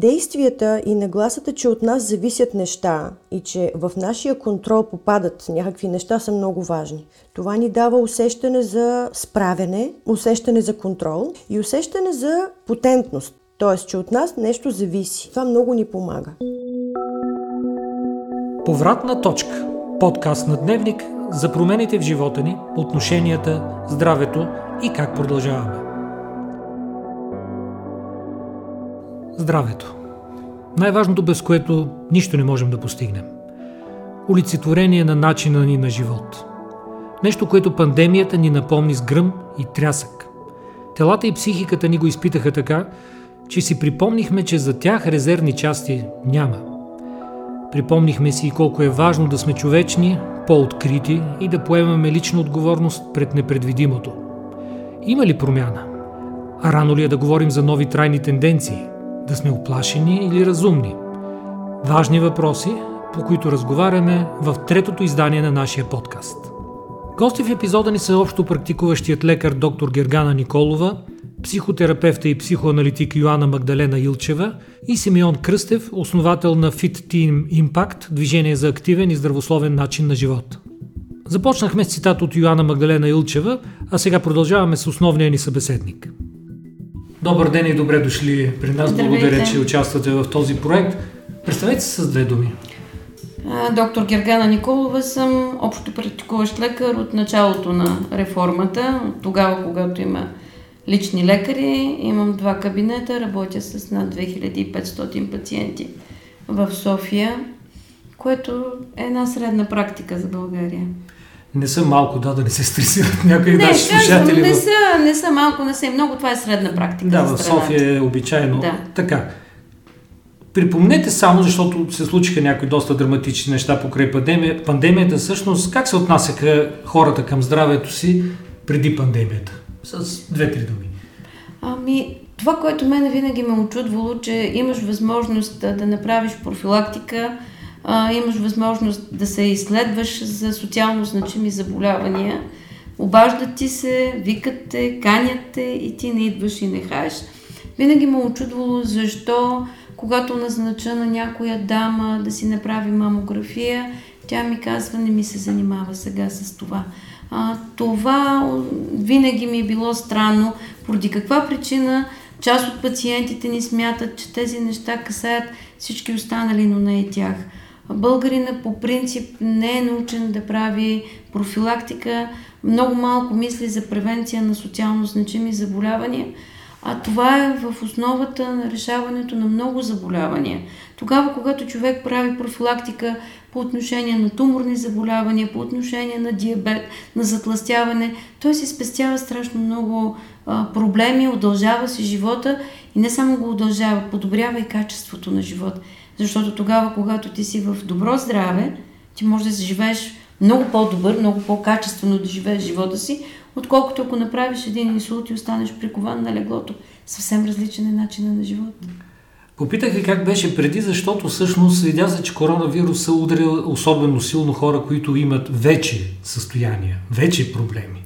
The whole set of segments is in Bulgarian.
Действията и нагласата, че от нас зависят неща и че в нашия контрол попадат някакви неща са много важни. Това ни дава усещане за справяне, усещане за контрол и усещане за потентност. Т.е. че от нас нещо зависи. Това много ни помага. Повратна точка. Подкаст на Дневник за промените в живота ни, отношенията, здравето и как продължаваме. Здравето. Най-важното, без което нищо не можем да постигнем. Олицетворение на начина ни на живот. Нещо, което пандемията ни напомни с гръм и трясък. Телата и психиката ни го изпитаха така, че си припомнихме, че за тях резервни части няма. Припомнихме си колко е важно да сме човечни, по-открити и да поемаме лична отговорност пред непредвидимото. Има ли промяна? Рано ли е да говорим за нови трайни тенденции? Да сме оплашени или разумни? Важни въпроси, по които разговаряме в третото издание на нашия подкаст. Гости в епизода ни са общо практикуващият лекар доктор Гергана Николова, психотерапевта и психоаналитик Йоанна Магдалена Илчева и Симеон Кръстев, основател на Fit Team Impact, движение за активен и здравословен начин на живот. Започнахме с цитат от Йоанна Магдалена Илчева, а сега продължаваме с основния ни събеседник. Добър ден и добре дошли при нас. Здравейте. Благодаря, че участвате в този проект. Представете се с две думи. Доктор Гергана Николова съм общо практикуващ лекар от началото на реформата, от тогава, когато има лични лекари. Имам два кабинета, работя с над 2500 пациенти в София, което е една средна практика за България. Не са малко, да, да не се стресират някои Не, казвам, слушатели. не в- са, не са малко, не са и много, това е средна практика Да, в. София е обичайно. Да. Така. Припомнете само, защото се случиха някои доста драматични неща покрай пандемия. Пандемията всъщност, как се отнасяха хората към здравето си преди пандемията? С две-три думи. Ами, това, което мене винаги ме очудвало, че имаш възможност да направиш профилактика, а, имаш възможност да се изследваш за социално значими заболявания, обаждат ти се, викат те, канят те и ти не идваш и не хаеш. Винаги ме е очудвало защо, когато назнача на някоя дама да си направи мамография, тя ми казва, не ми се занимава сега с това. А, това винаги ми е било странно. Поради каква причина част от пациентите ни смятат, че тези неща касаят всички останали, но не и тях. Българина по принцип не е научен да прави профилактика, много малко мисли за превенция на социално значими заболявания, а това е в основата на решаването на много заболявания. Тогава, когато човек прави профилактика по отношение на туморни заболявания, по отношение на диабет, на затластяване, той си спестява страшно много а, проблеми, удължава си живота и не само го удължава, подобрява и качеството на живот. Защото тогава, когато ти си в добро здраве, ти можеш да живееш много по-добър, много по-качествено да живееш живота си, отколкото ако направиш един инсулт и останеш прикован на леглото. Съвсем различен е начинът на живот. Попитах ви как беше преди, защото всъщност видя се, че коронавируса ударил особено силно хора, които имат вече състояния, вече проблеми.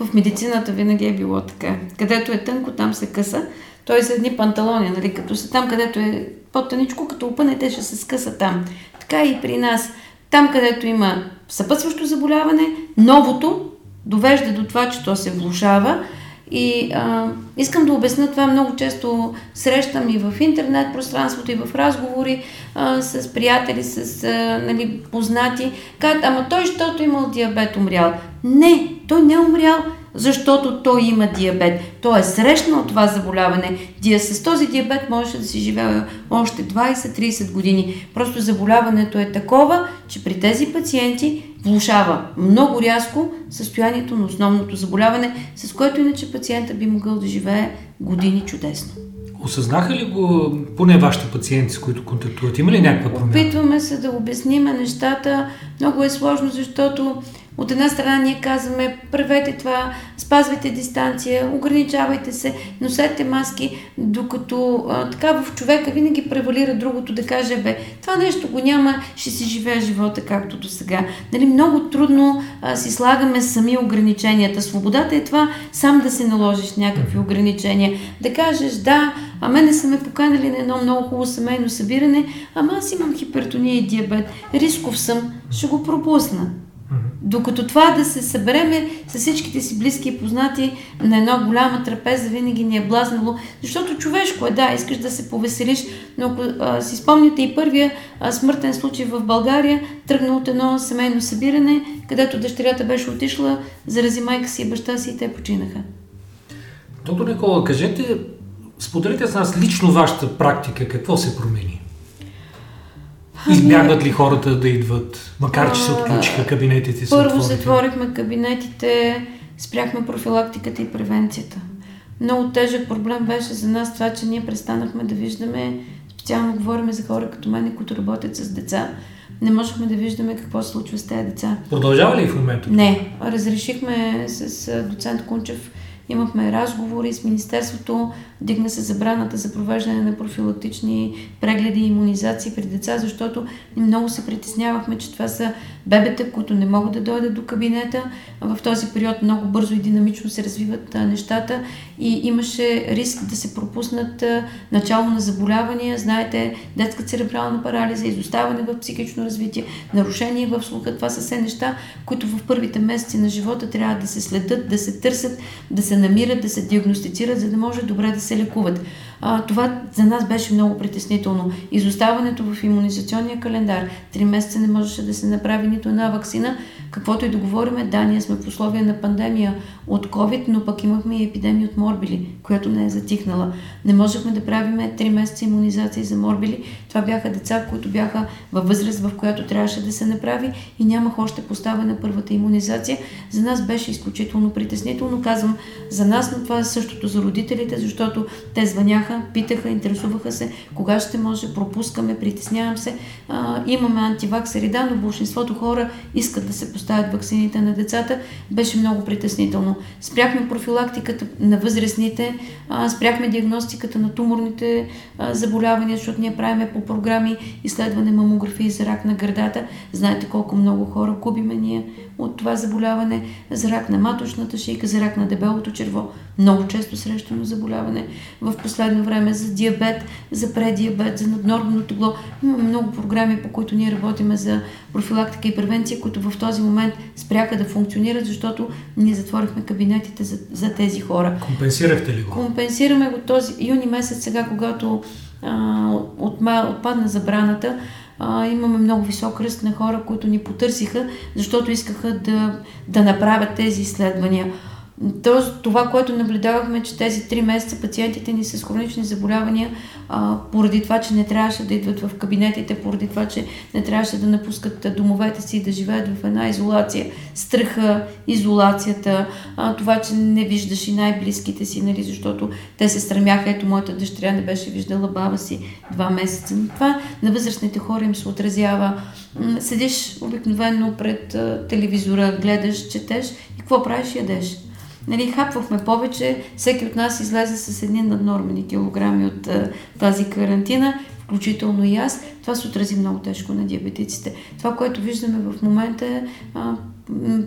В медицината винаги е било така. Където е тънко, там се къса. Той за едни панталони, нали, като са там, където е по-тъничко, като опънете, ще се скъса там. Така и при нас. Там, където има съпътстващо заболяване, новото довежда до това, че то се влушава. И а, искам да обясня това много често срещам и в интернет пространството, и в разговори а, с приятели, с а, нали, познати. Казват, ама той, защото имал диабет, умрял. Не, той не е умрял, защото той има диабет. Той е срещнал това заболяване. С този диабет можеше да си живее още 20-30 години. Просто заболяването е такова, че при тези пациенти влушава много рязко състоянието на основното заболяване, с което иначе пациента би могъл да живее години чудесно. Осъзнаха ли го поне вашите пациенти, с които контактуват? Има ли някаква промяна? Опитваме се да обясниме нещата. Много е сложно, защото От една страна ние казваме, правете това, спазвайте дистанция, ограничавайте се, носете маски, докато а, така в човека винаги превалира другото да каже, бе, това нещо го няма, ще си живее живота както до сега. Нали, много трудно а, си слагаме сами ограниченията. Свободата е това сам да се наложиш някакви ограничения. Да кажеш, да, а мене са ме поканали на едно много хубаво семейно събиране, ама аз имам хипертония и диабет. Рисков съм, ще го пропусна. Докато това да се събереме с всичките си близки и познати на една голяма трапеза винаги ни е блазнало, защото човешко е, да, искаш да се повеселиш, но ако а, си спомняте и първия а, смъртен случай в България, тръгна от едно семейно събиране, където дъщерята беше отишла, зарази майка си и баща си и те починаха. Доктор Никола, кажете, споделите с нас лично вашата практика, какво се промени? Избягват ли хората да идват, макар че се отключиха кабинетите? Първо затворихме кабинетите, спряхме профилактиката и превенцията. Много тежък проблем беше за нас това, че ние престанахме да виждаме, специално говорим за хора като мен, които работят с деца, не можехме да виждаме какво се случва с тези деца. Продължава ли в момента? Не. Разрешихме с доцент Кунчев Имахме разговори с Министерството, дигна се забраната за провеждане на профилактични прегледи и иммунизации при деца, защото много се притеснявахме, че това са бебета, които не могат да дойдат до кабинета. В този период много бързо и динамично се развиват нещата и имаше риск да се пропуснат начало на заболявания. Знаете, детска церебрална парализа, изоставане в психично развитие, нарушение в слуха. Това са все неща, които в първите месеци на живота трябва да се следят, да се търсят, да се намират, да се диагностицират, за да може добре да се лекуват. А, това за нас беше много притеснително. Изоставането в иммунизационния календар. Три месеца не можеше да се направи нито една вакцина. Каквото и да говориме, да, ние сме в условия на пандемия от COVID, но пък имахме и епидемия от морбили, която не е затихнала. Не можехме да правиме три месеца иммунизации за морбили. Това бяха деца, които бяха във възраст, в която трябваше да се направи и нямах още поставена първата иммунизация. За нас беше изключително притеснително. Казвам за нас, но това е същото за родителите, защото те звъняха, питаха, интересуваха се кога ще може, пропускаме, притеснявам се. А, имаме антиваксери, да, но большинството хора искат да се поставят вакцините на децата. Беше много притеснително. Спряхме профилактиката на възрастните, а, спряхме диагностиката на туморните а, заболявания, защото ние правиме по програми изследване мамографии за рак на гърдата. Знаете колко много хора губиме ние от това заболяване, за рак на маточната шийка, за рак на дебелото черво. Много често срещано заболяване в последно време за диабет, за предиабет, за наднормено тегло. Имаме много програми, по които ние работиме за профилактика и превенция, които в този момент спряха да функционират, защото ние затворихме кабинетите за, за тези хора. Компенсирахте ли го? Компенсираме го този юни месец сега, когато отпадна забраната а, имаме много висок ръст на хора, които ни потърсиха, защото искаха да, да направят тези изследвания. Тоест, това, което наблюдавахме, че тези три месеца пациентите ни с хронични заболявания, а, поради това, че не трябваше да идват в кабинетите, поради това, че не трябваше да напускат домовете си и да живеят в една изолация, страха, изолацията, а, това, че не виждаш и най-близките си, нали, защото те се стремяха, ето моята дъщеря не беше виждала баба си два месеца. Но това на възрастните хора им се отразява. Седиш обикновено пред телевизора, гледаш, четеш и какво правиш? Ядеш нали, хапвахме повече, всеки от нас излезе с едни наднормени килограми от а, тази карантина, включително и аз. Това се отрази много тежко на диабетиците. Това, което виждаме в момента е, а,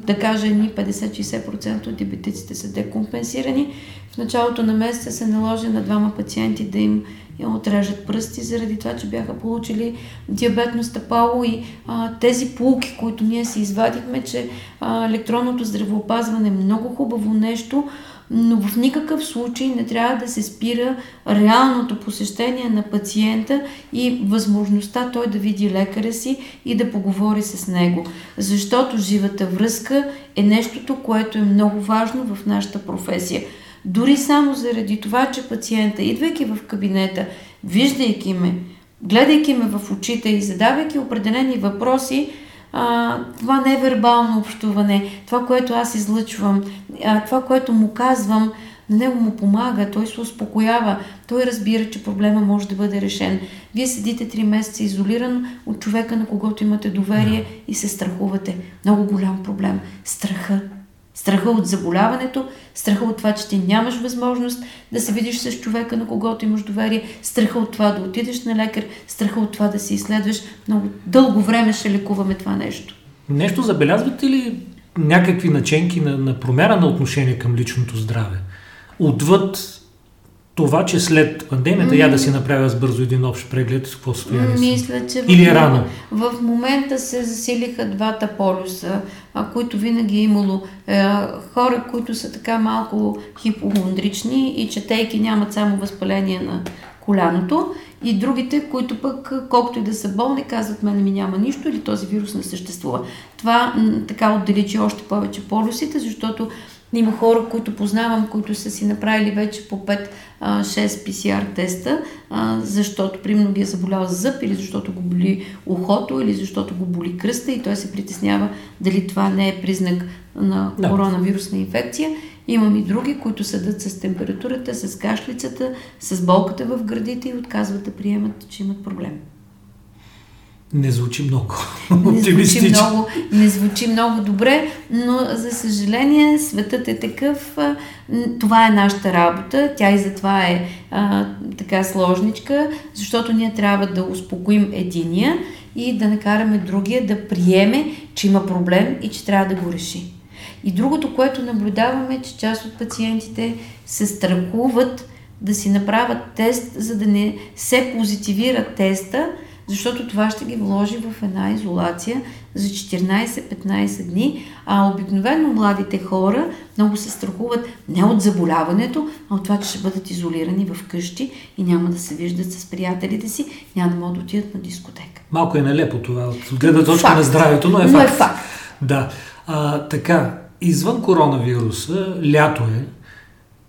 да кажа, ни 50-60% от диабетиците са декомпенсирани. В началото на месеца се наложи на двама пациенти да им отрежат пръсти заради това, че бяха получили диабетно стъпало и а, тези полуки, които ние си извадихме, че а, електронното здравеопазване е много хубаво нещо, но в никакъв случай не трябва да се спира реалното посещение на пациента и възможността той да види лекаря си и да поговори с него. Защото живата връзка е нещото, което е много важно в нашата професия. Дори само заради това, че пациента, идвайки в кабинета, виждайки ме, гледайки ме в очите и задавайки определени въпроси, а, това невербално общуване, това, което аз излъчвам, а, това, което му казвам, на него му помага, той се успокоява, той разбира, че проблема може да бъде решен. Вие седите три месеца изолиран от човека, на когото имате доверие и се страхувате. Много голям проблем. Страха. Страха от заболяването, страха от това, че ти нямаш възможност да се видиш с човека, на когото имаш доверие, страха от това да отидеш на лекар, страха от това да се изследваш. Много дълго време ще лекуваме това нещо. Нещо забелязвате ли някакви наченки на, на промяна на отношение към личното здраве? Отвъд това, че след пандемията mm. я да си направя с бързо един общ преглед, в какво състояние Мисля, че Или е рано? В, в момента се засилиха двата полюса, а, които винаги е имало е, хора, които са така малко хипохондрични и четейки нямат само възпаление на коляното и другите, които пък, колкото и да са болни, казват, мене ми няма нищо или този вирус не съществува. Това така отдалечи още повече полюсите, защото има хора, които познавам, които са си направили вече по 5-6 PCR теста, защото примерно ги е заболял зъб или защото го боли ухото или защото го боли кръста и той се притеснява дали това не е признак на коронавирусна инфекция. Имам и други, които седат с температурата, с кашлицата, с болката в гърдите и отказват да приемат, че имат проблем. Не звучи много не звучи много, не звучи много добре, но за съжаление светът е такъв. Това е нашата работа. Тя и затова е а, така сложничка, защото ние трябва да успокоим единия и да накараме другия да приеме, че има проблем и че трябва да го реши. И другото, което наблюдаваме, е, че част от пациентите се страхуват да си направят тест, за да не се позитивира теста, защото това ще ги вложи в една изолация за 14-15 дни, а обикновено младите хора много се страхуват не от заболяването, а от това, че ще бъдат изолирани в къщи и няма да се виждат с приятелите си, няма да могат да отидат на дискотека. Малко е нелепо това от гледна точка на здравето, но е но факт. Е факт. Да. А, така, извън коронавируса, лято е,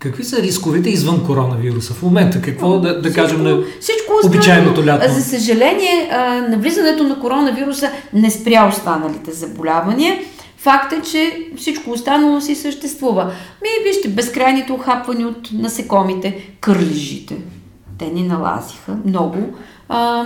Какви са рисковете извън коронавируса в момента? Какво да, да всичко, кажем на всичко обичайното лято? За съжаление, навлизането на коронавируса не спря останалите заболявания. Факт е, че всичко останало си съществува. Ми вижте, безкрайните охапвания от насекомите, кърлежите. Те ни налазиха много. А,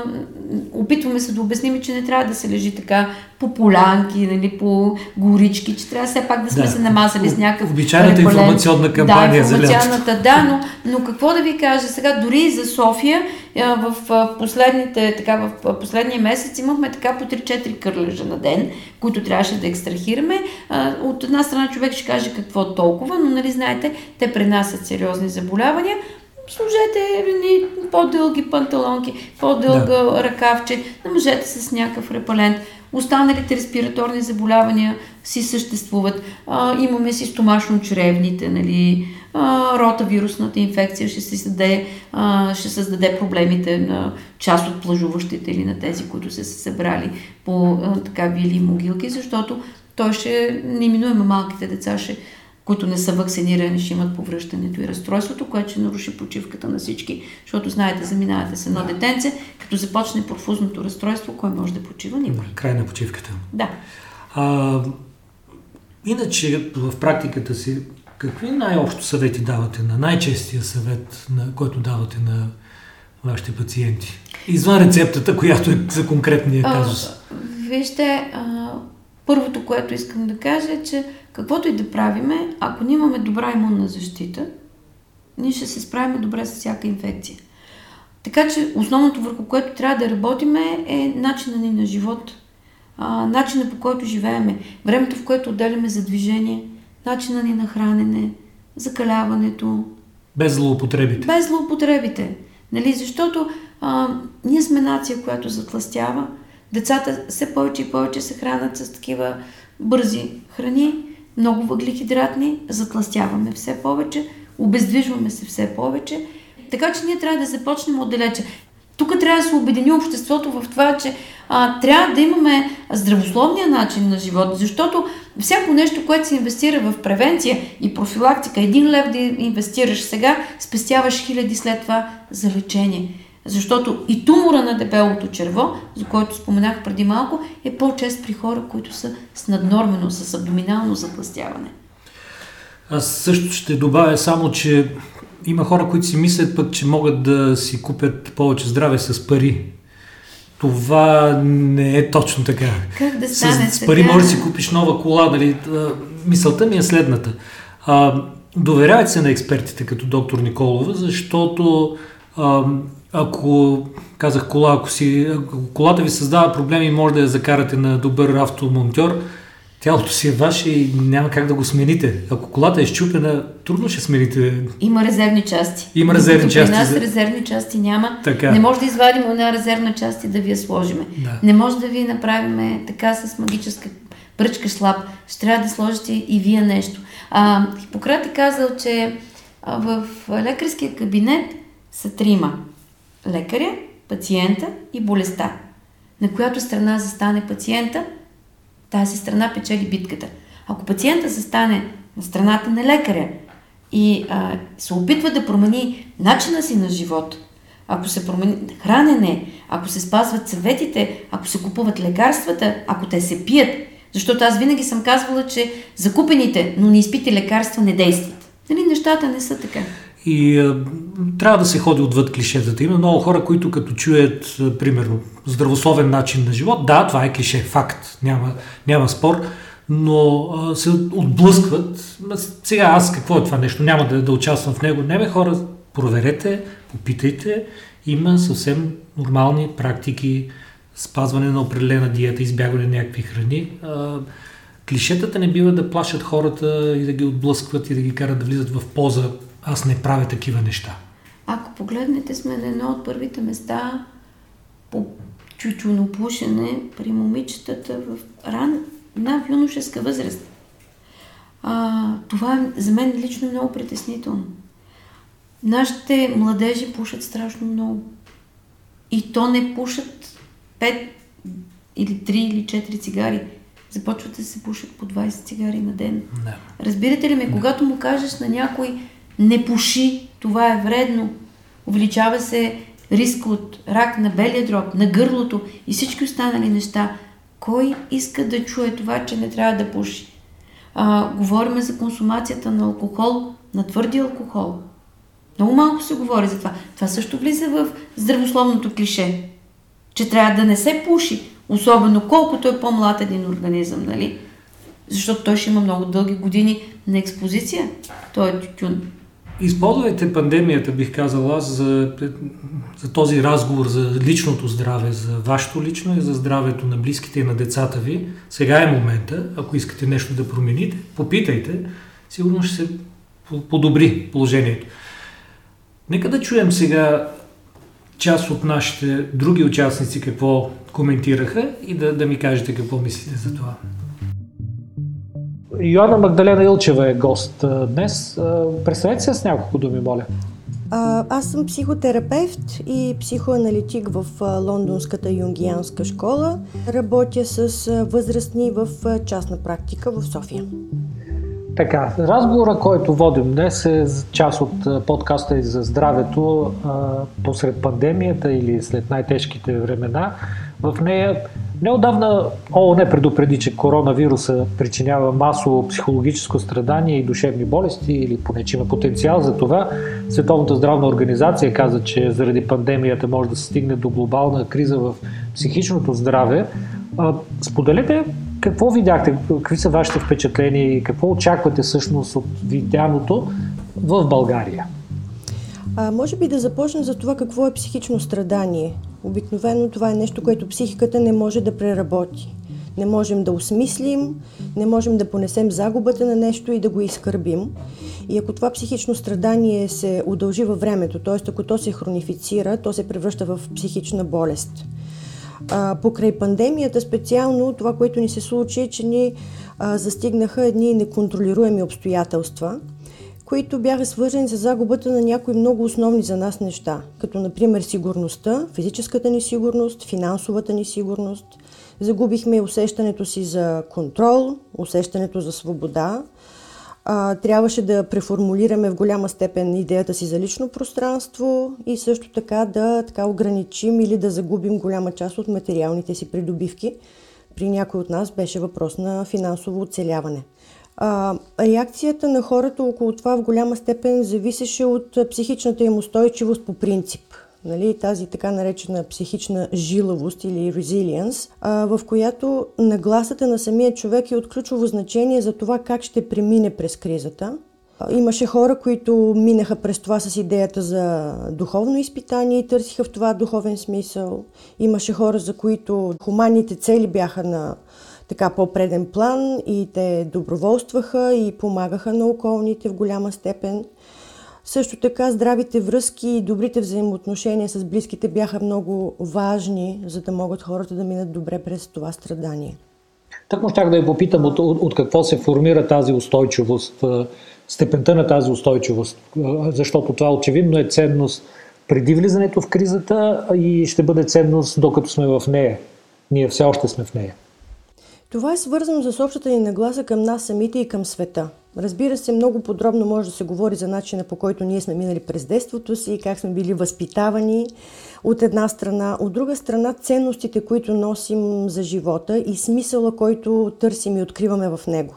опитваме се да обясним, че не трябва да се лежи така по полянки, нали, по горички, че трябва все пак да сме да. се намазали с някакъв Обичайната репалент. информационна кампания да, информационната, да, но, но какво да ви кажа сега, дори и за София в последните, така, в последния месец имахме така по 3-4 кърлежа на ден, които трябваше да екстрахираме. От една страна човек ще каже какво толкова, но нали знаете, те пренасят сериозни заболявания сложете ни по-дълги панталонки, по-дълга да. ръкавче, намажете с някакъв репалент. Останалите респираторни заболявания си съществуват. А, имаме си стомашно-чревните, нали, а, ротавирусната инфекция ще, се създаде, а, ще създаде проблемите на част от плажуващите или на тези, които са се събрали по а, така вили могилки, защото той ще, неминуемо малките деца ще които не са вакцинирани, ще имат повръщането и разстройството, което ще наруши почивката на всички. Защото, знаете, заминавате с едно да. детенце, като започне профузното разстройство, кой може да почива? Никой. Край на почивката. Да. А, иначе, в практиката си, какви най-общо съвети давате на най-честия съвет, на който давате на вашите пациенти? Извън рецептата, която е за конкретния казус. Вижте, а, първото, което искам да кажа е, че каквото и да правиме, ако нямаме добра имунна защита, ние ще се справим добре с всяка инфекция. Така че основното върху което трябва да работим е начина ни на живот, а, начина по който живееме, времето в което отделяме за движение, начина ни на хранене, закаляването. Без злоупотребите. Без злоупотребите. Нали? Защото а, ние сме нация, която затластява. Децата все повече и повече се хранят с такива бързи храни много въглехидратни, затластяваме все повече, обездвижваме се все повече. Така че ние трябва да започнем отдалече. Тук трябва да се обедини обществото в това, че а, трябва да имаме здравословния начин на живота, защото всяко нещо, което се инвестира в превенция и профилактика, един лев да инвестираш сега, спестяваш хиляди след това за лечение. Защото и тумора на дебелото черво, за който споменах преди малко, е по-чест при хора, които са с наднормено, с абдоминално затластяване. Аз също ще добавя само, че има хора, които си мислят пък, че могат да си купят повече здраве с пари. Това не е точно така. Как да стане с, с пари можеш да си купиш нова кола. Дали? Мисълта ми е следната. А, доверявайте се на експертите като доктор Николова, защото а, ако, казах кола, ако, си, ако колата ви създава проблеми, може да я закарате на добър автомонтьор, тялото си е ваше и няма как да го смените. Ако колата е щупена, трудно ще смените. Има резервни части. Има резервни части. При нас за... резервни части няма. Така. Не може да извадим една резервна част и да ви я сложиме. Да. Не може да ви направим така с магическа пръчка слаб. Ще трябва да сложите и вие нещо. А, Хипократ е казал, че в лекарския кабинет са трима. Лекаря, пациента и болестта. На която страна застане пациента – тази страна печели битката. Ако пациента застане на страната на лекаря и а, се опитва да промени начина си на живот, ако се промени хранене, ако се спазват съветите, ако се купуват лекарствата, ако те се пият, защото аз винаги съм казвала, че закупените, но не изпити лекарства не действат. Нали, нещата не са така. И а, трябва да се ходи отвъд клишетата. Има много хора, които като чуят, а, примерно, здравословен начин на живот, да, това е клише, факт, няма, няма спор, но а, се отблъскват. Сега аз какво е това нещо? Няма да, да участвам в него. Не бе хора, проверете, попитайте. Има съвсем нормални практики, спазване на определена диета, избягване на някакви храни. А, клишетата не бива да плашат хората и да ги отблъскват и да ги карат да влизат в поза аз не правя такива неща. Ако погледнете, сме на едно от първите места по чучунопушене при момичетата в ран на юношеска възраст. А, това е за мен лично много притеснително. Нашите младежи пушат страшно много. И то не пушат 5 или 3 или 4 цигари. Започват да се пушат по 20 цигари на ден. Не. Разбирате ли ме, когато му кажеш на някой, не пуши, това е вредно. Увеличава се риск от рак на белия дроб, на гърлото и всички останали неща. Кой иска да чуе това, че не трябва да пуши? А, говорим за консумацията на алкохол, на твърди алкохол. Много малко се говори за това. Това също влиза в здравословното клише, че трябва да не се пуши, особено колкото е по-млад един организъм, нали? Защото той ще има много дълги години на експозиция, той е тютюн. Използвайте пандемията, бих казал аз, за, за този разговор за личното здраве, за вашето лично и за здравето на близките и на децата ви. Сега е момента, ако искате нещо да промените, попитайте, сигурно ще се подобри положението. Нека да чуем сега част от нашите други участници какво коментираха и да, да ми кажете какво мислите за това. Йоанна Магдалена Илчева е гост днес. Представете се с няколко думи, моля. А, аз съм психотерапевт и психоаналитик в Лондонската юнгианска школа. Работя с възрастни в частна практика в София. Така, разговора, който водим днес е част от подкаста и за здравето а, посред пандемията или след най-тежките времена. В нея Неодавна ООН предупреди, че коронавируса причинява масово психологическо страдание и душевни болести, или поне, че има потенциал за това. Световната здравна организация каза, че заради пандемията може да се стигне до глобална криза в психичното здраве. Споделете какво видяхте, какви са вашите впечатления и какво очаквате всъщност от видяното в България? А, може би да започнем за това какво е психично страдание. Обикновено това е нещо, което психиката не може да преработи. Не можем да осмислим, не можем да понесем загубата на нещо и да го изкърбим. И ако това психично страдание се удължи във времето, т.е. ако то се хронифицира, то се превръща в психична болест. А, покрай пандемията специално това, което ни се случи, е, че ни а, застигнаха едни неконтролируеми обстоятелства – които бяха свързани с загубата на някои много основни за нас неща, като например сигурността, физическата ни сигурност, финансовата ни сигурност. Загубихме усещането си за контрол, усещането за свобода. А, трябваше да преформулираме в голяма степен идеята си за лично пространство и също така да така ограничим или да загубим голяма част от материалните си придобивки. При някой от нас беше въпрос на финансово оцеляване. А, реакцията на хората около това в голяма степен зависеше от психичната им устойчивост по принцип. Нали, тази така наречена психична жилавост или резилиенс, в която нагласата на самия човек е от ключово значение за това как ще премине през кризата. Имаше хора, които минаха през това с идеята за духовно изпитание и търсиха в това духовен смисъл. Имаше хора, за които хуманните цели бяха на така по-преден план и те доброволстваха и помагаха на околните в голяма степен. Също така здравите връзки и добрите взаимоотношения с близките бяха много важни, за да могат хората да минат добре през това страдание. Так му щях да я попитам от, от, от какво се формира тази устойчивост, степента на тази устойчивост, защото това очевидно е ценност преди влизането в кризата и ще бъде ценност докато сме в нея. Ние все още сме в нея. Това е свързано с общата ни нагласа към нас самите и към света. Разбира се, много подробно може да се говори за начина по който ние сме минали през детството си, как сме били възпитавани от една страна, от друга страна ценностите, които носим за живота и смисъла, който търсим и откриваме в него.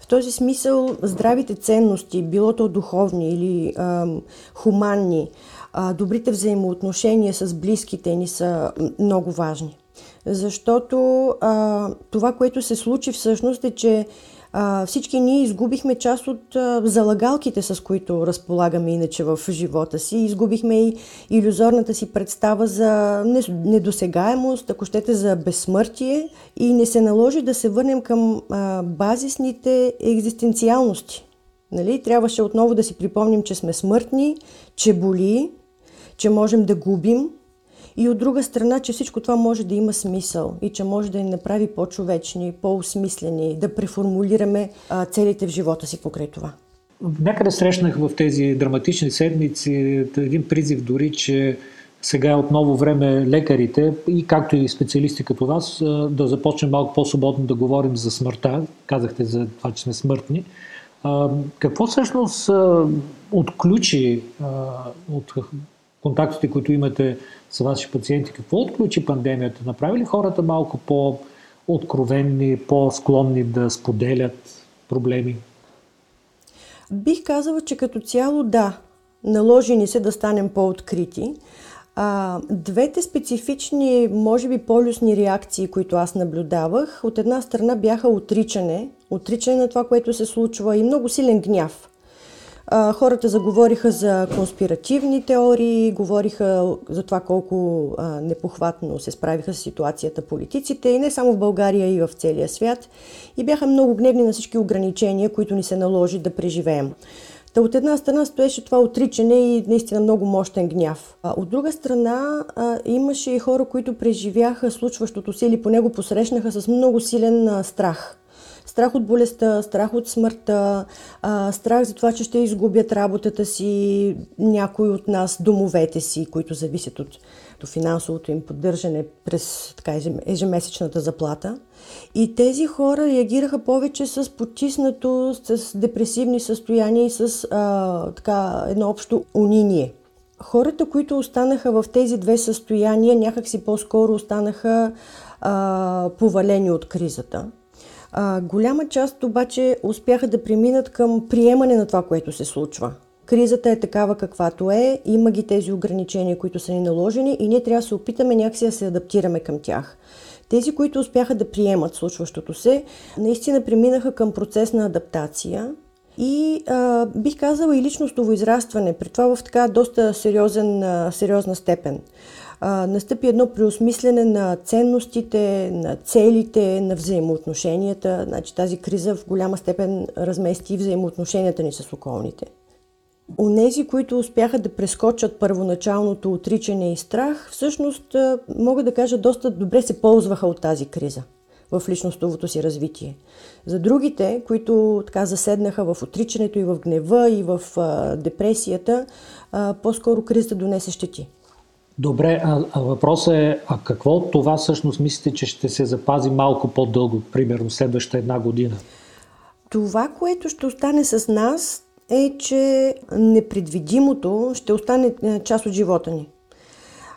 В този смисъл здравите ценности, било то духовни или а, хуманни, а, добрите взаимоотношения с близките ни са много важни. Защото а, това, което се случи всъщност е, че а, всички ние изгубихме част от а, залагалките, с които разполагаме иначе в живота си. Изгубихме и иллюзорната си представа за недосегаемост, ако щете за безсмъртие и не се наложи да се върнем към а, базисните екзистенциалности. Нали? Трябваше отново да си припомним, че сме смъртни, че боли, че можем да губим, и от друга страна, че всичко това може да има смисъл и че може да ни направи по-човечни, по-осмислени, да преформулираме а, целите в живота си покрай това. Някъде срещнах в тези драматични седмици един призив дори, че сега е отново време лекарите и както и специалисти като вас да започнем малко по-свободно да говорим за смъртта. Казахте за това, че сме смъртни. Какво всъщност отключи от контактите, които имате с ваши пациенти, какво отключи пандемията? Направи ли хората малко по-откровенни, по-склонни да споделят проблеми? Бих казала, че като цяло да. Наложи ни се да станем по-открити. А, двете специфични, може би полюсни реакции, които аз наблюдавах, от една страна бяха отричане, отричане на това, което се случва и много силен гняв. Хората заговориха за конспиративни теории, говориха за това колко непохватно се справиха с ситуацията политиците и не само в България, и в целия свят. И бяха много гневни на всички ограничения, които ни се наложи да преживеем. Та от една страна стоеше това отричане и наистина много мощен гняв. А от друга страна а, имаше и хора, които преживяха случващото се или по него посрещнаха с много силен а, страх страх от болестта, страх от смъртта, а, страх за това, че ще изгубят работата си някои от нас, домовете си, които зависят от, от финансовото им поддържане през така, ежемесечната заплата. И тези хора реагираха повече с потиснато, с депресивни състояния и с а, така, едно общо униние. Хората, които останаха в тези две състояния, някакси по-скоро останаха а, повалени от кризата. А, голяма част обаче успяха да преминат към приемане на това, което се случва. Кризата е такава каквато е, има ги тези ограничения, които са ни наложени и ние трябва да се опитаме някакси да се адаптираме към тях. Тези, които успяха да приемат случващото се, наистина преминаха към процес на адаптация и а, бих казала и личностово израстване, при това в така доста сериозен, а, сериозна степен настъпи едно преосмислене на ценностите, на целите, на взаимоотношенията. Значи тази криза в голяма степен размести взаимоотношенията ни с околните. Онези, които успяха да прескочат първоначалното отричане и страх, всъщност, мога да кажа, доста добре се ползваха от тази криза в личностовото си развитие. За другите, които така заседнаха в отричането и в гнева и в а, депресията, а, по-скоро кризата донесе щети. Добре, а, а въпросът е, а какво това всъщност мислите, че ще се запази малко по-дълго, примерно следваща една година? Това, което ще остане с нас е, че непредвидимото ще остане е, част от живота ни.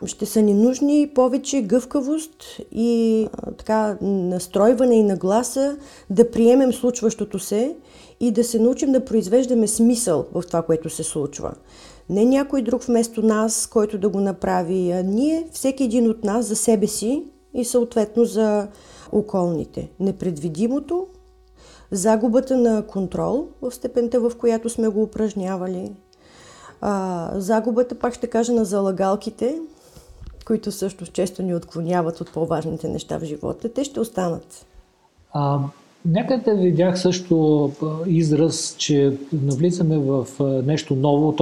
Ще са ни нужни повече гъвкавост и така настройване и нагласа да приемем случващото се и да се научим да произвеждаме смисъл в това, което се случва. Не някой друг вместо нас, който да го направи, а ние, всеки един от нас за себе си и съответно за околните. Непредвидимото, загубата на контрол в степента, в която сме го упражнявали, а, загубата, пак ще кажа, на залагалките, които също често ни отклоняват от по-важните неща в живота, те ще останат. А, някъде видях също израз, че навлизаме в нещо ново,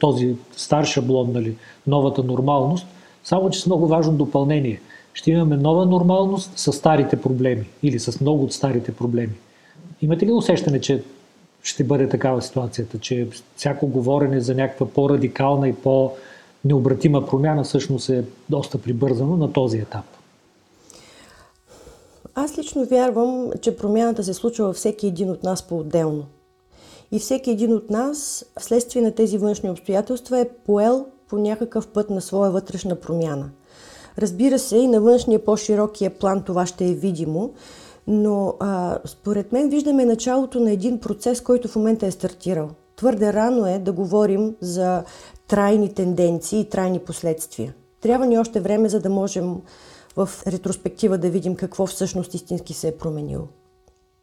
този стар шаблон, нали, новата нормалност, само че с много важно допълнение. Ще имаме нова нормалност с старите проблеми или с много от старите проблеми. Имате ли усещане, че ще бъде такава ситуацията, че всяко говорене за някаква по-радикална и по-необратима промяна всъщност е доста прибързано на този етап? Аз лично вярвам, че промяната се случва във всеки един от нас по-отделно. И всеки един от нас, вследствие на тези външни обстоятелства, е поел по някакъв път на своя вътрешна промяна. Разбира се, и на външния по-широкия план това ще е видимо, но а, според мен виждаме началото на един процес, който в момента е стартирал. Твърде рано е да говорим за трайни тенденции и трайни последствия. Трябва ни още време, за да можем в ретроспектива да видим какво всъщност истински се е променило.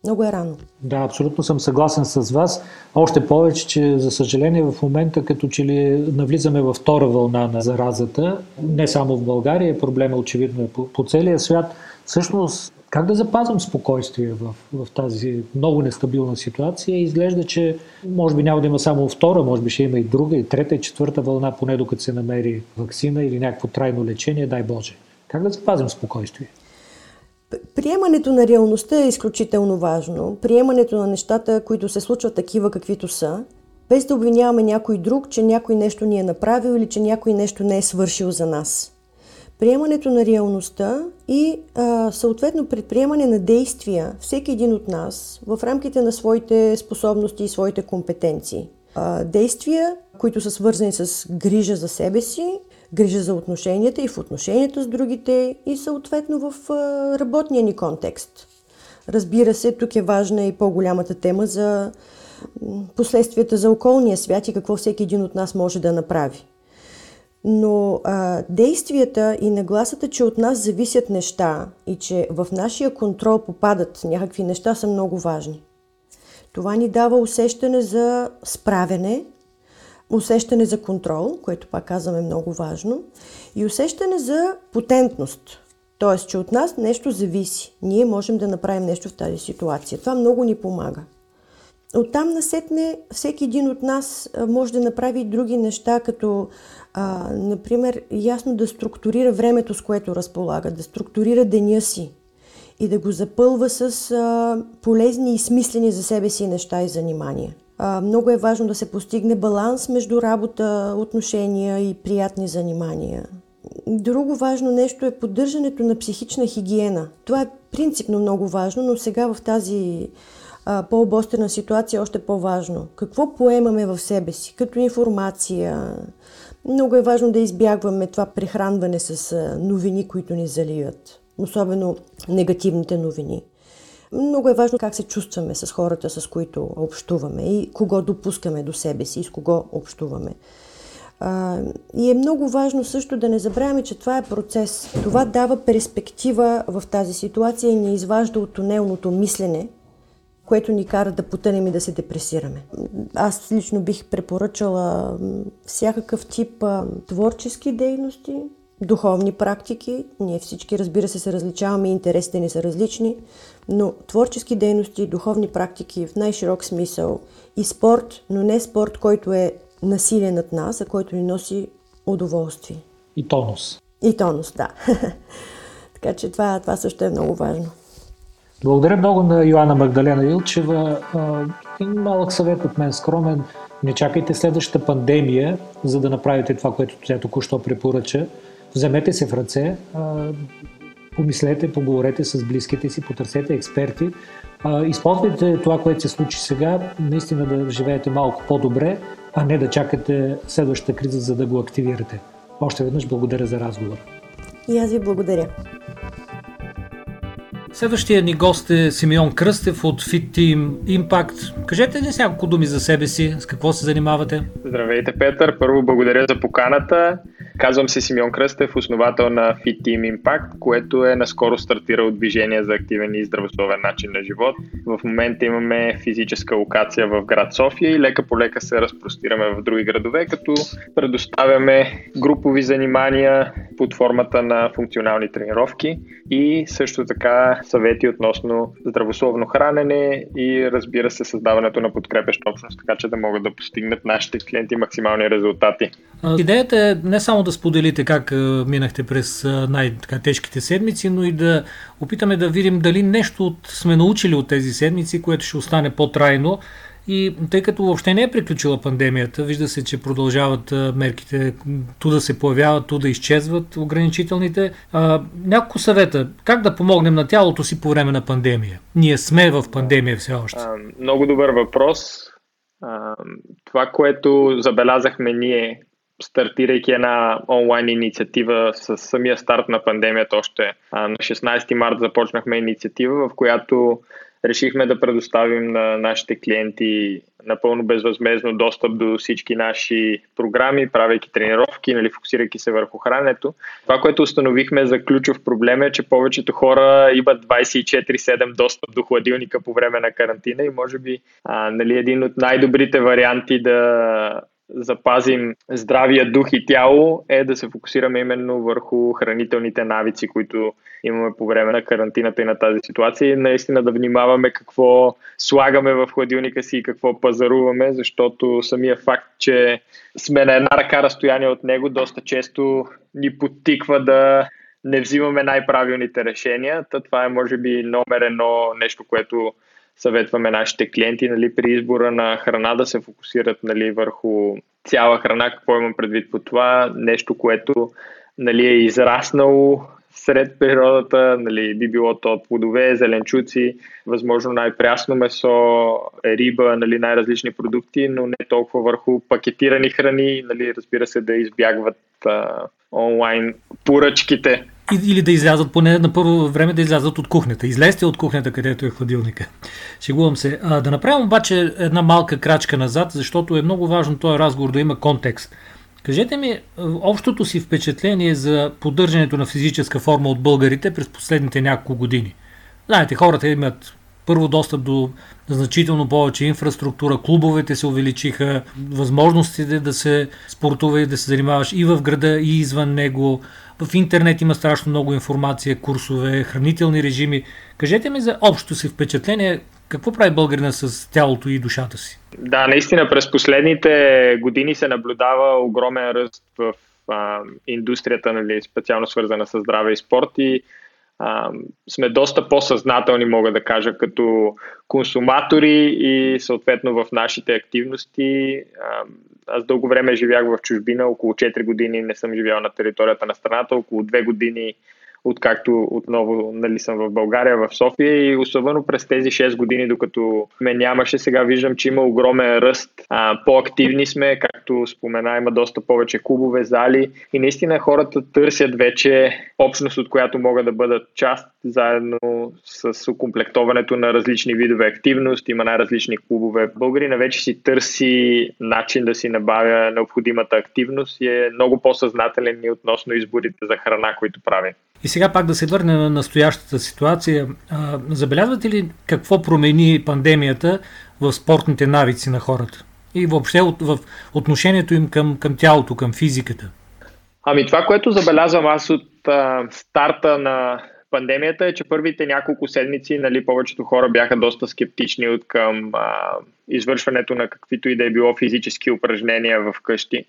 Много е рано. Да, абсолютно съм съгласен с вас. Още повече, че за съжаление в момента като че ли навлизаме във втора вълна на заразата, не само в България, проблема очевидно е по, по целия свят. Всъщност как да запазвам спокойствие в, в тази много нестабилна ситуация? Изглежда, че може би няма да има само втора, може би ще има и друга, и трета, и четвърта вълна, поне докато се намери вакцина или някакво трайно лечение, дай Боже. Как да запазим спокойствие? Приемането на реалността е изключително важно. Приемането на нещата, които се случват такива каквито са, без да обвиняваме някой друг, че някой нещо ни е направил или че някой нещо не е свършил за нас приемането на реалността и а, съответно предприемане на действия, всеки един от нас, в рамките на своите способности и своите компетенции. А, действия, които са свързани с грижа за себе си, грижа за отношенията и в отношенията с другите и съответно в работния ни контекст. Разбира се, тук е важна и по-голямата тема за последствията за околния свят и какво всеки един от нас може да направи. Но а, действията и нагласата, че от нас зависят неща и че в нашия контрол попадат някакви неща, са много важни. Това ни дава усещане за справене, усещане за контрол, което пак казваме много важно, и усещане за потентност. Т.е. че от нас нещо зависи. Ние можем да направим нещо в тази ситуация. Това много ни помага. Оттам насетне всеки един от нас може да направи други неща, като а, например, ясно да структурира времето, с което разполага, да структурира деня си и да го запълва с а, полезни и смислени за себе си неща и занимания. Много е важно да се постигне баланс между работа, отношения и приятни занимания. Друго важно нещо е поддържането на психична хигиена. Това е принципно много важно, но сега в тази по-обострена ситуация е още по-важно. Какво поемаме в себе си, като информация, много е важно да избягваме това прехранване с новини, които ни заливат, особено негативните новини. Много е важно как се чувстваме с хората, с които общуваме и кого допускаме до себе си и с кого общуваме. и е много важно също да не забравяме, че това е процес. Това дава перспектива в тази ситуация и ни изважда от тунелното мислене, което ни кара да потънем и да се депресираме. Аз лично бих препоръчала всякакъв тип а, творчески дейности, духовни практики. Ние всички, разбира се, се различаваме интересите ни са различни, но творчески дейности, духовни практики в най-широк смисъл и спорт, но не спорт, който е насилие над нас, а който ни носи удоволствие. И тонус. И тонус, да. така че това, това също е много важно. Благодаря много на Йоанна Магдалена Илчева. Един малък съвет от мен, скромен. Не чакайте следващата пандемия, за да направите това, което тя току-що препоръча. Вземете се в ръце, помислете, поговорете с близките си, потърсете експерти. Използвайте това, което се случи сега, наистина да живеете малко по-добре, а не да чакате следващата криза, за да го активирате. Още веднъж благодаря за разговор. И аз ви благодаря. Следващия ни гост е Симеон Кръстев от Fit Team Impact. Кажете ли с няколко думи за себе си, с какво се занимавате? Здравейте, Петър. Първо благодаря за поканата. Казвам се Симеон Кръстев, основател на Fit Team Impact, което е наскоро стартирал движение за активен и здравословен начин на живот. В момента имаме физическа локация в град София и лека по лека се разпростираме в други градове, като предоставяме групови занимания под формата на функционални тренировки и също така съвети относно здравословно хранене и разбира се създаването на подкрепещ общност, така че да могат да постигнат нашите клиенти максимални резултати. Идеята е не само да споделите как минахте през най-тежките седмици, но и да опитаме да видим дали нещо от, сме научили от тези седмици, което ще остане по-трайно и тъй като въобще не е приключила пандемията, вижда се, че продължават мерките, ту да се появяват, ту да изчезват ограничителните. А, няколко съвета. Как да помогнем на тялото си по време на пандемия? Ние сме в пандемия все още. А, много добър въпрос. А, това, което забелязахме ние, стартирайки една онлайн инициатива с самия старт на пандемията още на 16 март започнахме инициатива, в която решихме да предоставим на нашите клиенти напълно безвъзмезно достъп до всички наши програми, правейки тренировки, нали, фокусирайки се върху храненето. Това, което установихме за ключов проблем е, че повечето хора имат 24-7 достъп до хладилника по време на карантина и може би а, нали, един от най-добрите варианти да запазим здравия дух и тяло е да се фокусираме именно върху хранителните навици, които имаме по време на карантината и на тази ситуация и наистина да внимаваме какво слагаме в хладилника си и какво пазаруваме, защото самия факт, че сме на една ръка разстояние от него, доста често ни подтиква да не взимаме най-правилните решения. Та това е може би номер едно нещо, което съветваме нашите клиенти нали, при избора на храна да се фокусират нали, върху цяла храна, какво имам предвид по това, нещо, което нали, е израснало сред природата, нали, би било то плодове, зеленчуци, възможно най-прясно месо, риба, нали, най-различни продукти, но не толкова върху пакетирани храни, нали, разбира се да избягват а, онлайн поръчките. Или да излязат, поне на първо време да излязат от кухнята. Излезте от кухнята, където е хладилника. Шегувам се. А, да направим обаче една малка крачка назад, защото е много важно този разговор да има контекст. Кажете ми общото си впечатление за поддържането на физическа форма от българите през последните няколко години. Знаете, хората имат първо достъп до значително повече инфраструктура, клубовете се увеличиха, възможностите да се спортува и да се занимаваш и в града, и извън него. В интернет има страшно много информация, курсове, хранителни режими. Кажете ми за общото си впечатление, какво прави българина с тялото и душата си? Да, наистина през последните години се наблюдава огромен ръст в а, индустрията, нали, специално свързана с здраве и спорт и сме доста по-съзнателни, мога да кажа, като консуматори и съответно в нашите активности. Аз дълго време живях в чужбина, около 4 години не съм живял на територията на страната, около 2 години откакто отново нали, съм в България, в София и особено през тези 6 години, докато ме нямаше, сега виждам, че има огромен ръст. А, по-активни сме, както спомена, има доста повече клубове, зали и наистина хората търсят вече общност, от която могат да бъдат част, заедно с укомплектоването на различни видове активност. Има най-различни клубове. Българина вече си търси начин да си набавя необходимата активност и е много по-съзнателен и относно изборите за храна, които прави. И сега пак да се върне на настоящата ситуация. Забелязвате ли какво промени пандемията в спортните навици на хората? И въобще в отношението им към, към тялото, към физиката? Ами това, което забелязвам аз от а, старта на пандемията е, че първите няколко седмици нали, повечето хора бяха доста скептични от към а, извършването на каквито и да е било физически упражнения в къщи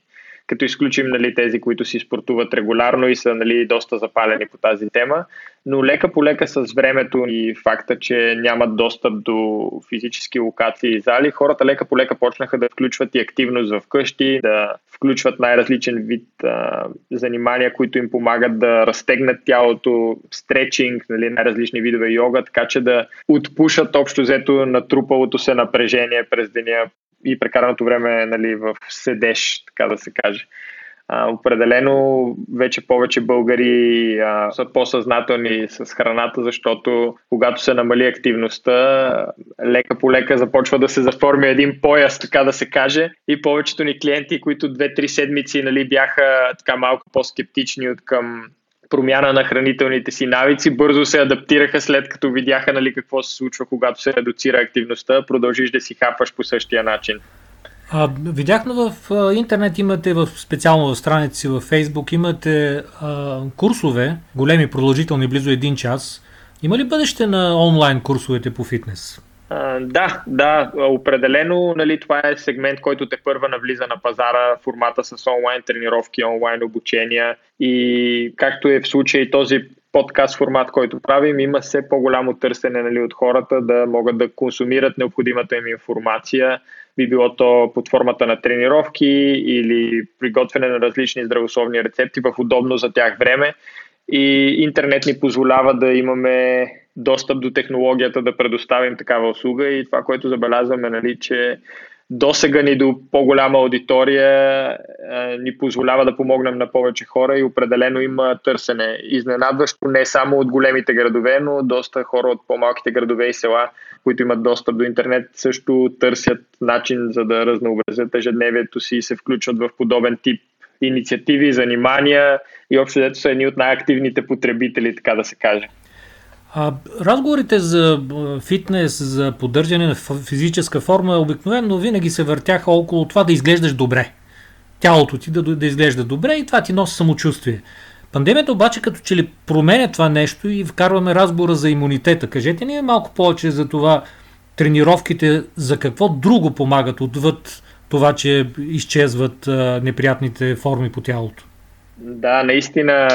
като изключим нали, тези, които си спортуват регулярно и са нали, доста запалени по тази тема. Но лека по лека с времето и факта, че нямат достъп до физически локации и зали, хората лека по лека почнаха да включват и активност в къщи, да включват най-различен вид а, занимания, които им помагат да разтегнат тялото, стречинг, нали, най-различни видове йога, така че да отпушат общо взето натрупалото се напрежение през деня и прекараното време нали, в седеж, така да се каже. А, определено вече повече българи а, са по-съзнателни с храната, защото когато се намали активността, лека по лека започва да се заформи един пояс, така да се каже. И повечето ни клиенти, които две-три седмици нали, бяха така малко по-скептични от към промяна на хранителните си навици, бързо се адаптираха след като видяха нали, какво се случва, когато се редуцира активността, продължиш да си хапваш по същия начин. А, видяхме в а, интернет, имате в, специално в страници в Фейсбук, имате а, курсове, големи, продължителни, близо един час. Има ли бъдеще на онлайн курсовете по фитнес? Да, да, определено нали, това е сегмент, който те първа навлиза на пазара, формата с онлайн тренировки, онлайн обучения и както е в случай този подкаст формат, който правим, има все по-голямо търсене нали, от хората да могат да консумират необходимата им информация, би било то под формата на тренировки или приготвяне на различни здравословни рецепти в удобно за тях време. И интернет ни позволява да имаме достъп до технологията да предоставим такава услуга и това, което забелязваме, нали, че досега ни до по-голяма аудитория ни позволява да помогнем на повече хора и определено има търсене. Изненадващо не само от големите градове, но доста хора от по-малките градове и села, които имат достъп до интернет, също търсят начин за да разнообразят ежедневието си и се включват в подобен тип инициативи, занимания и общо дето са едни от най-активните потребители, така да се каже. А, разговорите за фитнес, за поддържане на физическа форма обикновено винаги се въртяха около това да изглеждаш добре. Тялото ти да, да изглежда добре и това ти носи самочувствие. Пандемията обаче като че ли променя това нещо и вкарваме разговора за имунитета. Кажете ни малко повече за това тренировките за какво друго помагат отвъд това, че изчезват а, неприятните форми по тялото. Да, наистина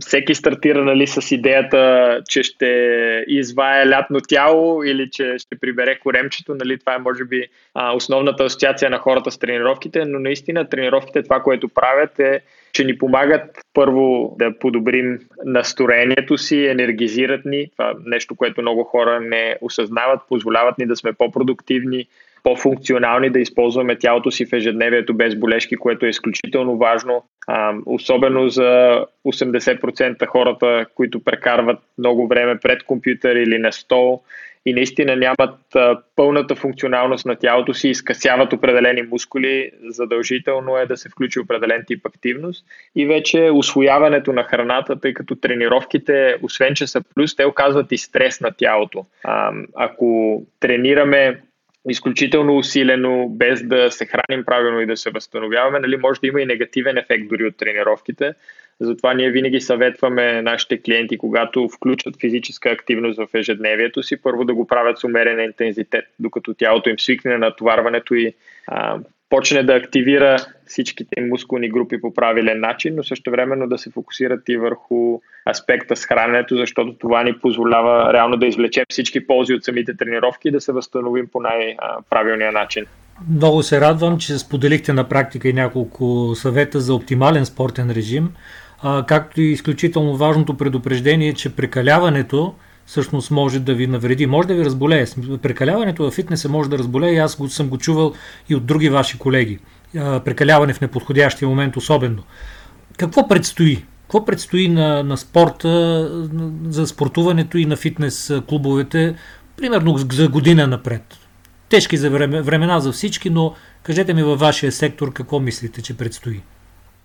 всеки стартира нали, с идеята, че ще извае лятно тяло или че ще прибере коремчето. Нали, това е може би основната асоциация на хората с тренировките, но наистина тренировките това, което правят е, че ни помагат първо да подобрим настроението си, енергизират ни. Това е нещо, което много хора не осъзнават, позволяват ни да сме по-продуктивни, по-функционални, да използваме тялото си в ежедневието без болешки, което е изключително важно. А, особено за 80% хората, които прекарват много време пред компютър или на стол и наистина нямат а, пълната функционалност на тялото си, изкъсяват определени мускули, задължително е да се включи определен тип активност и вече освояването на храната, тъй като тренировките, освен че са плюс, те оказват и стрес на тялото. А, ако тренираме изключително усилено, без да се храним правилно и да се възстановяваме, нали, може да има и негативен ефект дори от тренировките. Затова ние винаги съветваме нашите клиенти, когато включат физическа активност в ежедневието си, първо да го правят с умерен интензитет, докато тялото им свикне на натоварването и а, почне да активира всичките мускулни групи по правилен начин, но също времено да се фокусират и върху аспекта с храненето, защото това ни позволява реално да извлечем всички ползи от самите тренировки и да се възстановим по най-правилния начин. Много се радвам, че споделихте на практика и няколко съвета за оптимален спортен режим, както и изключително важното предупреждение, че прекаляването всъщност може да ви навреди, може да ви разболее. Прекаляването в фитнеса може да разболее и аз го, съм го чувал и от други ваши колеги. Прекаляване в неподходящия момент особено. Какво предстои? Какво предстои на, на спорта, за спортуването и на фитнес клубовете, примерно за година напред? Тежки за време, времена за всички, но кажете ми във вашия сектор какво мислите, че предстои?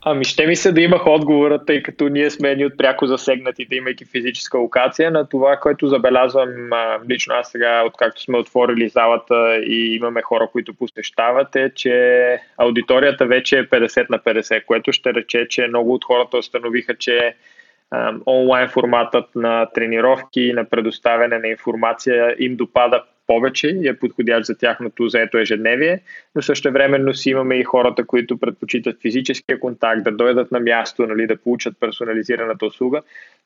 Ами ще ми се да имах отговора, тъй като ние сме едни от пряко засегнатите, имайки физическа локация, на това, което забелязвам лично аз сега, откакто сме отворили залата и имаме хора, които посещават, е, че аудиторията вече е 50 на 50, което ще рече, че много от хората установиха, че онлайн форматът на тренировки и на предоставяне на информация им допада повече и е подходящ за тяхното заето ежедневие, но също времено си имаме и хората, които предпочитат физическия контакт, да дойдат на място, нали, да получат персонализираната услуга.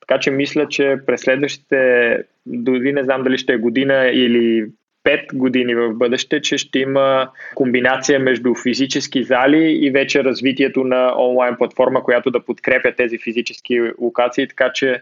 Така че мисля, че през следващите, дори не знам дали ще е година или 5 години в бъдеще, че ще има комбинация между физически зали и вече развитието на онлайн платформа, която да подкрепя тези физически локации, така че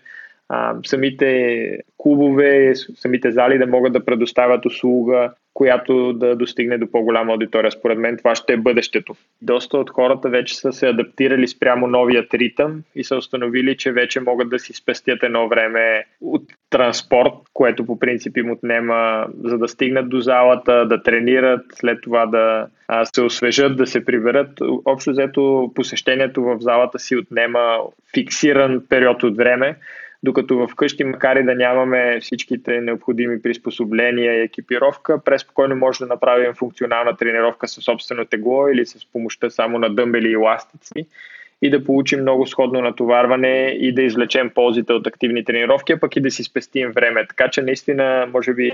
самите клубове, самите зали да могат да предоставят услуга, която да достигне до по-голяма аудитория. Според мен това ще е бъдещето. Доста от хората вече са се адаптирали спрямо новият ритъм и са установили, че вече могат да си спестят едно време от транспорт, което по принцип им отнема за да стигнат до залата, да тренират, след това да се освежат, да се приберат. Общо взето посещението в залата си отнема фиксиран период от време, докато вкъщи, макар и да нямаме всичките необходими приспособления и екипировка, преспокойно може да направим функционална тренировка със собствено тегло или с помощта само на дъмбели и ластици и да получим много сходно натоварване и да извлечем ползите от активни тренировки, а пък и да си спестим време. Така че наистина, може би,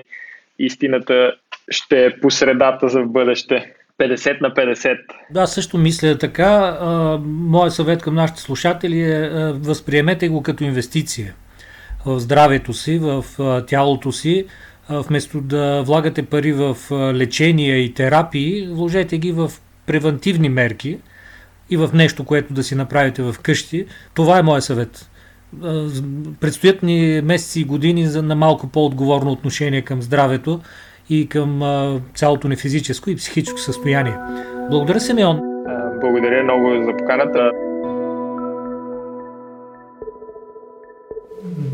истината ще е по средата за в бъдеще. 50 на 50. Да, също мисля така. Моят съвет към нашите слушатели е възприемете го като инвестиция в здравето си, в тялото си. Вместо да влагате пари в лечение и терапии, вложете ги в превентивни мерки и в нещо, което да си направите в къщи. Това е моят съвет. Предстоят ни месеци и години на малко по-отговорно отношение към здравето и към а, цялото ни физическо и психическо състояние. Благодаря, Симеон. Благодаря много за поканата.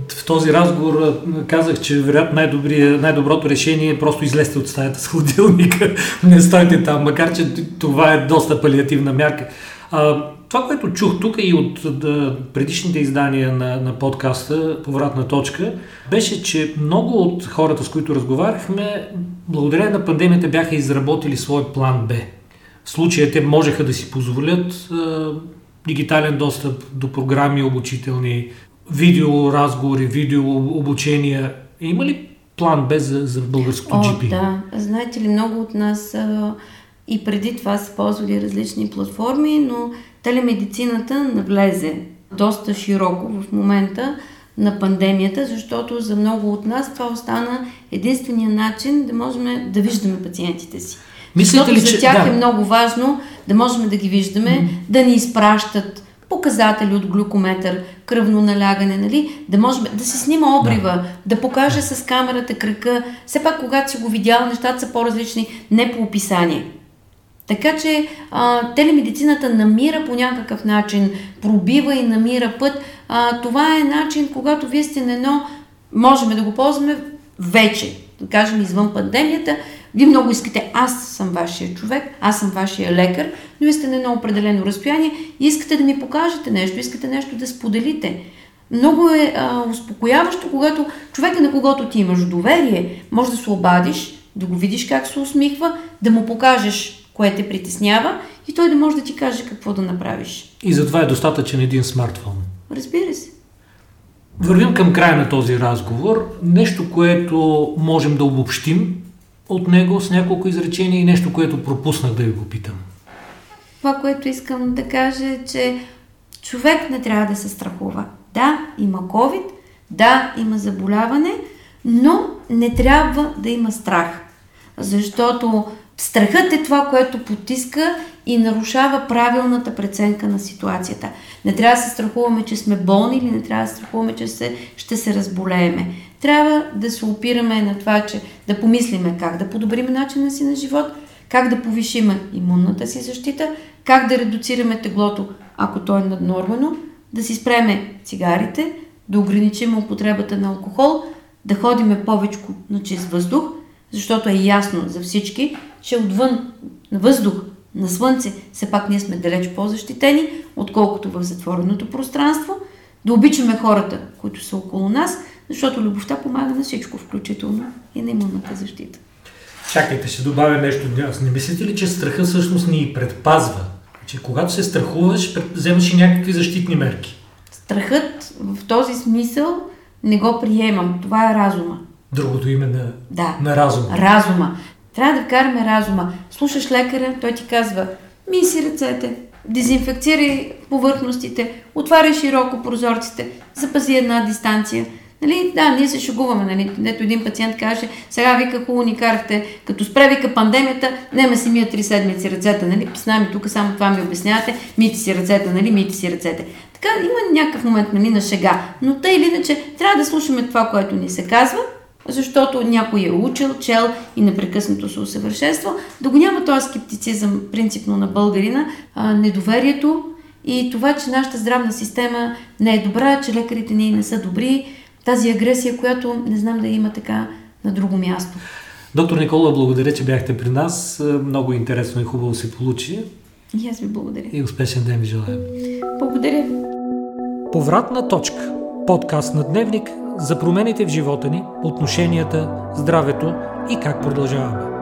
В този разговор казах, че вероятно най-доброто решение е просто излезте от стаята с хладилника, не стойте там, макар че това е доста палиативна мярка. А, това, което чух тук и от да, предишните издания на, на подкаста Повратна точка, беше, че много от хората, с които разговаряхме, благодарение на пандемията бяха изработили свой план Б. В случая те можеха да си позволят а, дигитален достъп до програми обучителни, видео разговори, видео обучения. Има ли план Б за, за българското О, GP? Да, знаете ли, много от нас а, и преди това са ползвали различни платформи, но телемедицината навлезе доста широко в момента на пандемията, защото за много от нас това остана единствения начин да можем да виждаме пациентите си. Мислите защото ли, за тях че... е много важно да можем да ги виждаме, mm-hmm. да ни изпращат показатели от глюкометър, кръвно налягане, нали? да може да се снима обрива, да, да покаже с камерата кръка. Все пак, когато си го видял, нещата са по-различни, не по описание. Така че а, телемедицината намира по някакъв начин, пробива и намира път. А, това е начин, когато вие сте на едно, можем да го ползваме вече, да кажем извън пандемията. Вие много искате, аз съм вашия човек, аз съм вашия лекар, но вие сте на едно определено разстояние и искате да ми покажете нещо, искате нещо да споделите. Много е а, успокояващо, когато човека, на когото ти имаш доверие, може да се обадиш, да го видиш как се усмихва, да му покажеш кое те притеснява и той да може да ти каже какво да направиш. И затова е достатъчен един смартфон. Разбира се. Вървим към края на този разговор. Нещо, което можем да обобщим от него с няколко изречения и нещо, което пропуснах да ви го питам. Това, което искам да кажа е, че човек не трябва да се страхува. Да, има COVID, да, има заболяване, но не трябва да има страх. Защото Страхът е това, което потиска и нарушава правилната преценка на ситуацията. Не трябва да се страхуваме, че сме болни или не трябва да се страхуваме, че се, ще се разболееме. Трябва да се опираме на това, че да помислиме как да подобрим начина си на живот, как да повишим имунната си защита, как да редуцираме теглото, ако то е наднормено, да си спреме цигарите, да ограничим употребата на алкохол, да ходиме повече на чист въздух, защото е ясно за всички, че отвън на въздух, на слънце, все пак ние сме далеч по-защитени, отколкото в затвореното пространство, да обичаме хората, които са около нас, защото любовта помага на всичко, включително и на имунната защита. Чакайте, ще добавя нещо. Не мислите ли, че страха всъщност ни предпазва? Че когато се страхуваш, вземаш и някакви защитни мерки? Страхът в този смисъл не го приемам. Това е разума. Другото име на, да. на разума. Разума. Трябва да вкараме разума. Слушаш лекаря, той ти казва, ми си ръцете, дезинфекцирай повърхностите, отваряй широко прозорците, запази една дистанция. Нали, да, ние се шегуваме, нали, ето един пациент каже, сега вика хубаво ни карахте, като спре вика пандемията, нема си мия три седмици ръцете, нали, с нами тук само това ми обяснявате, мити си ръцете, нали, мити си ръцете. Така има някакъв момент нали, на шега, но тъй или иначе трябва да слушаме това, което ни се казва, защото някой е учил, чел и непрекъснато се усъвършенства, да го няма този скептицизъм принципно на българина, а, недоверието и това, че нашата здравна система не е добра, че лекарите ни не са добри, тази агресия, която не знам да има така на друго място. Доктор Никола, благодаря, че бяхте при нас. Много интересно и хубаво се получи. И аз ви благодаря. И успешен ден ви желая. Благодаря. Повратна точка. Подкаст на Дневник за промените в живота ни, отношенията, здравето и как продължаваме.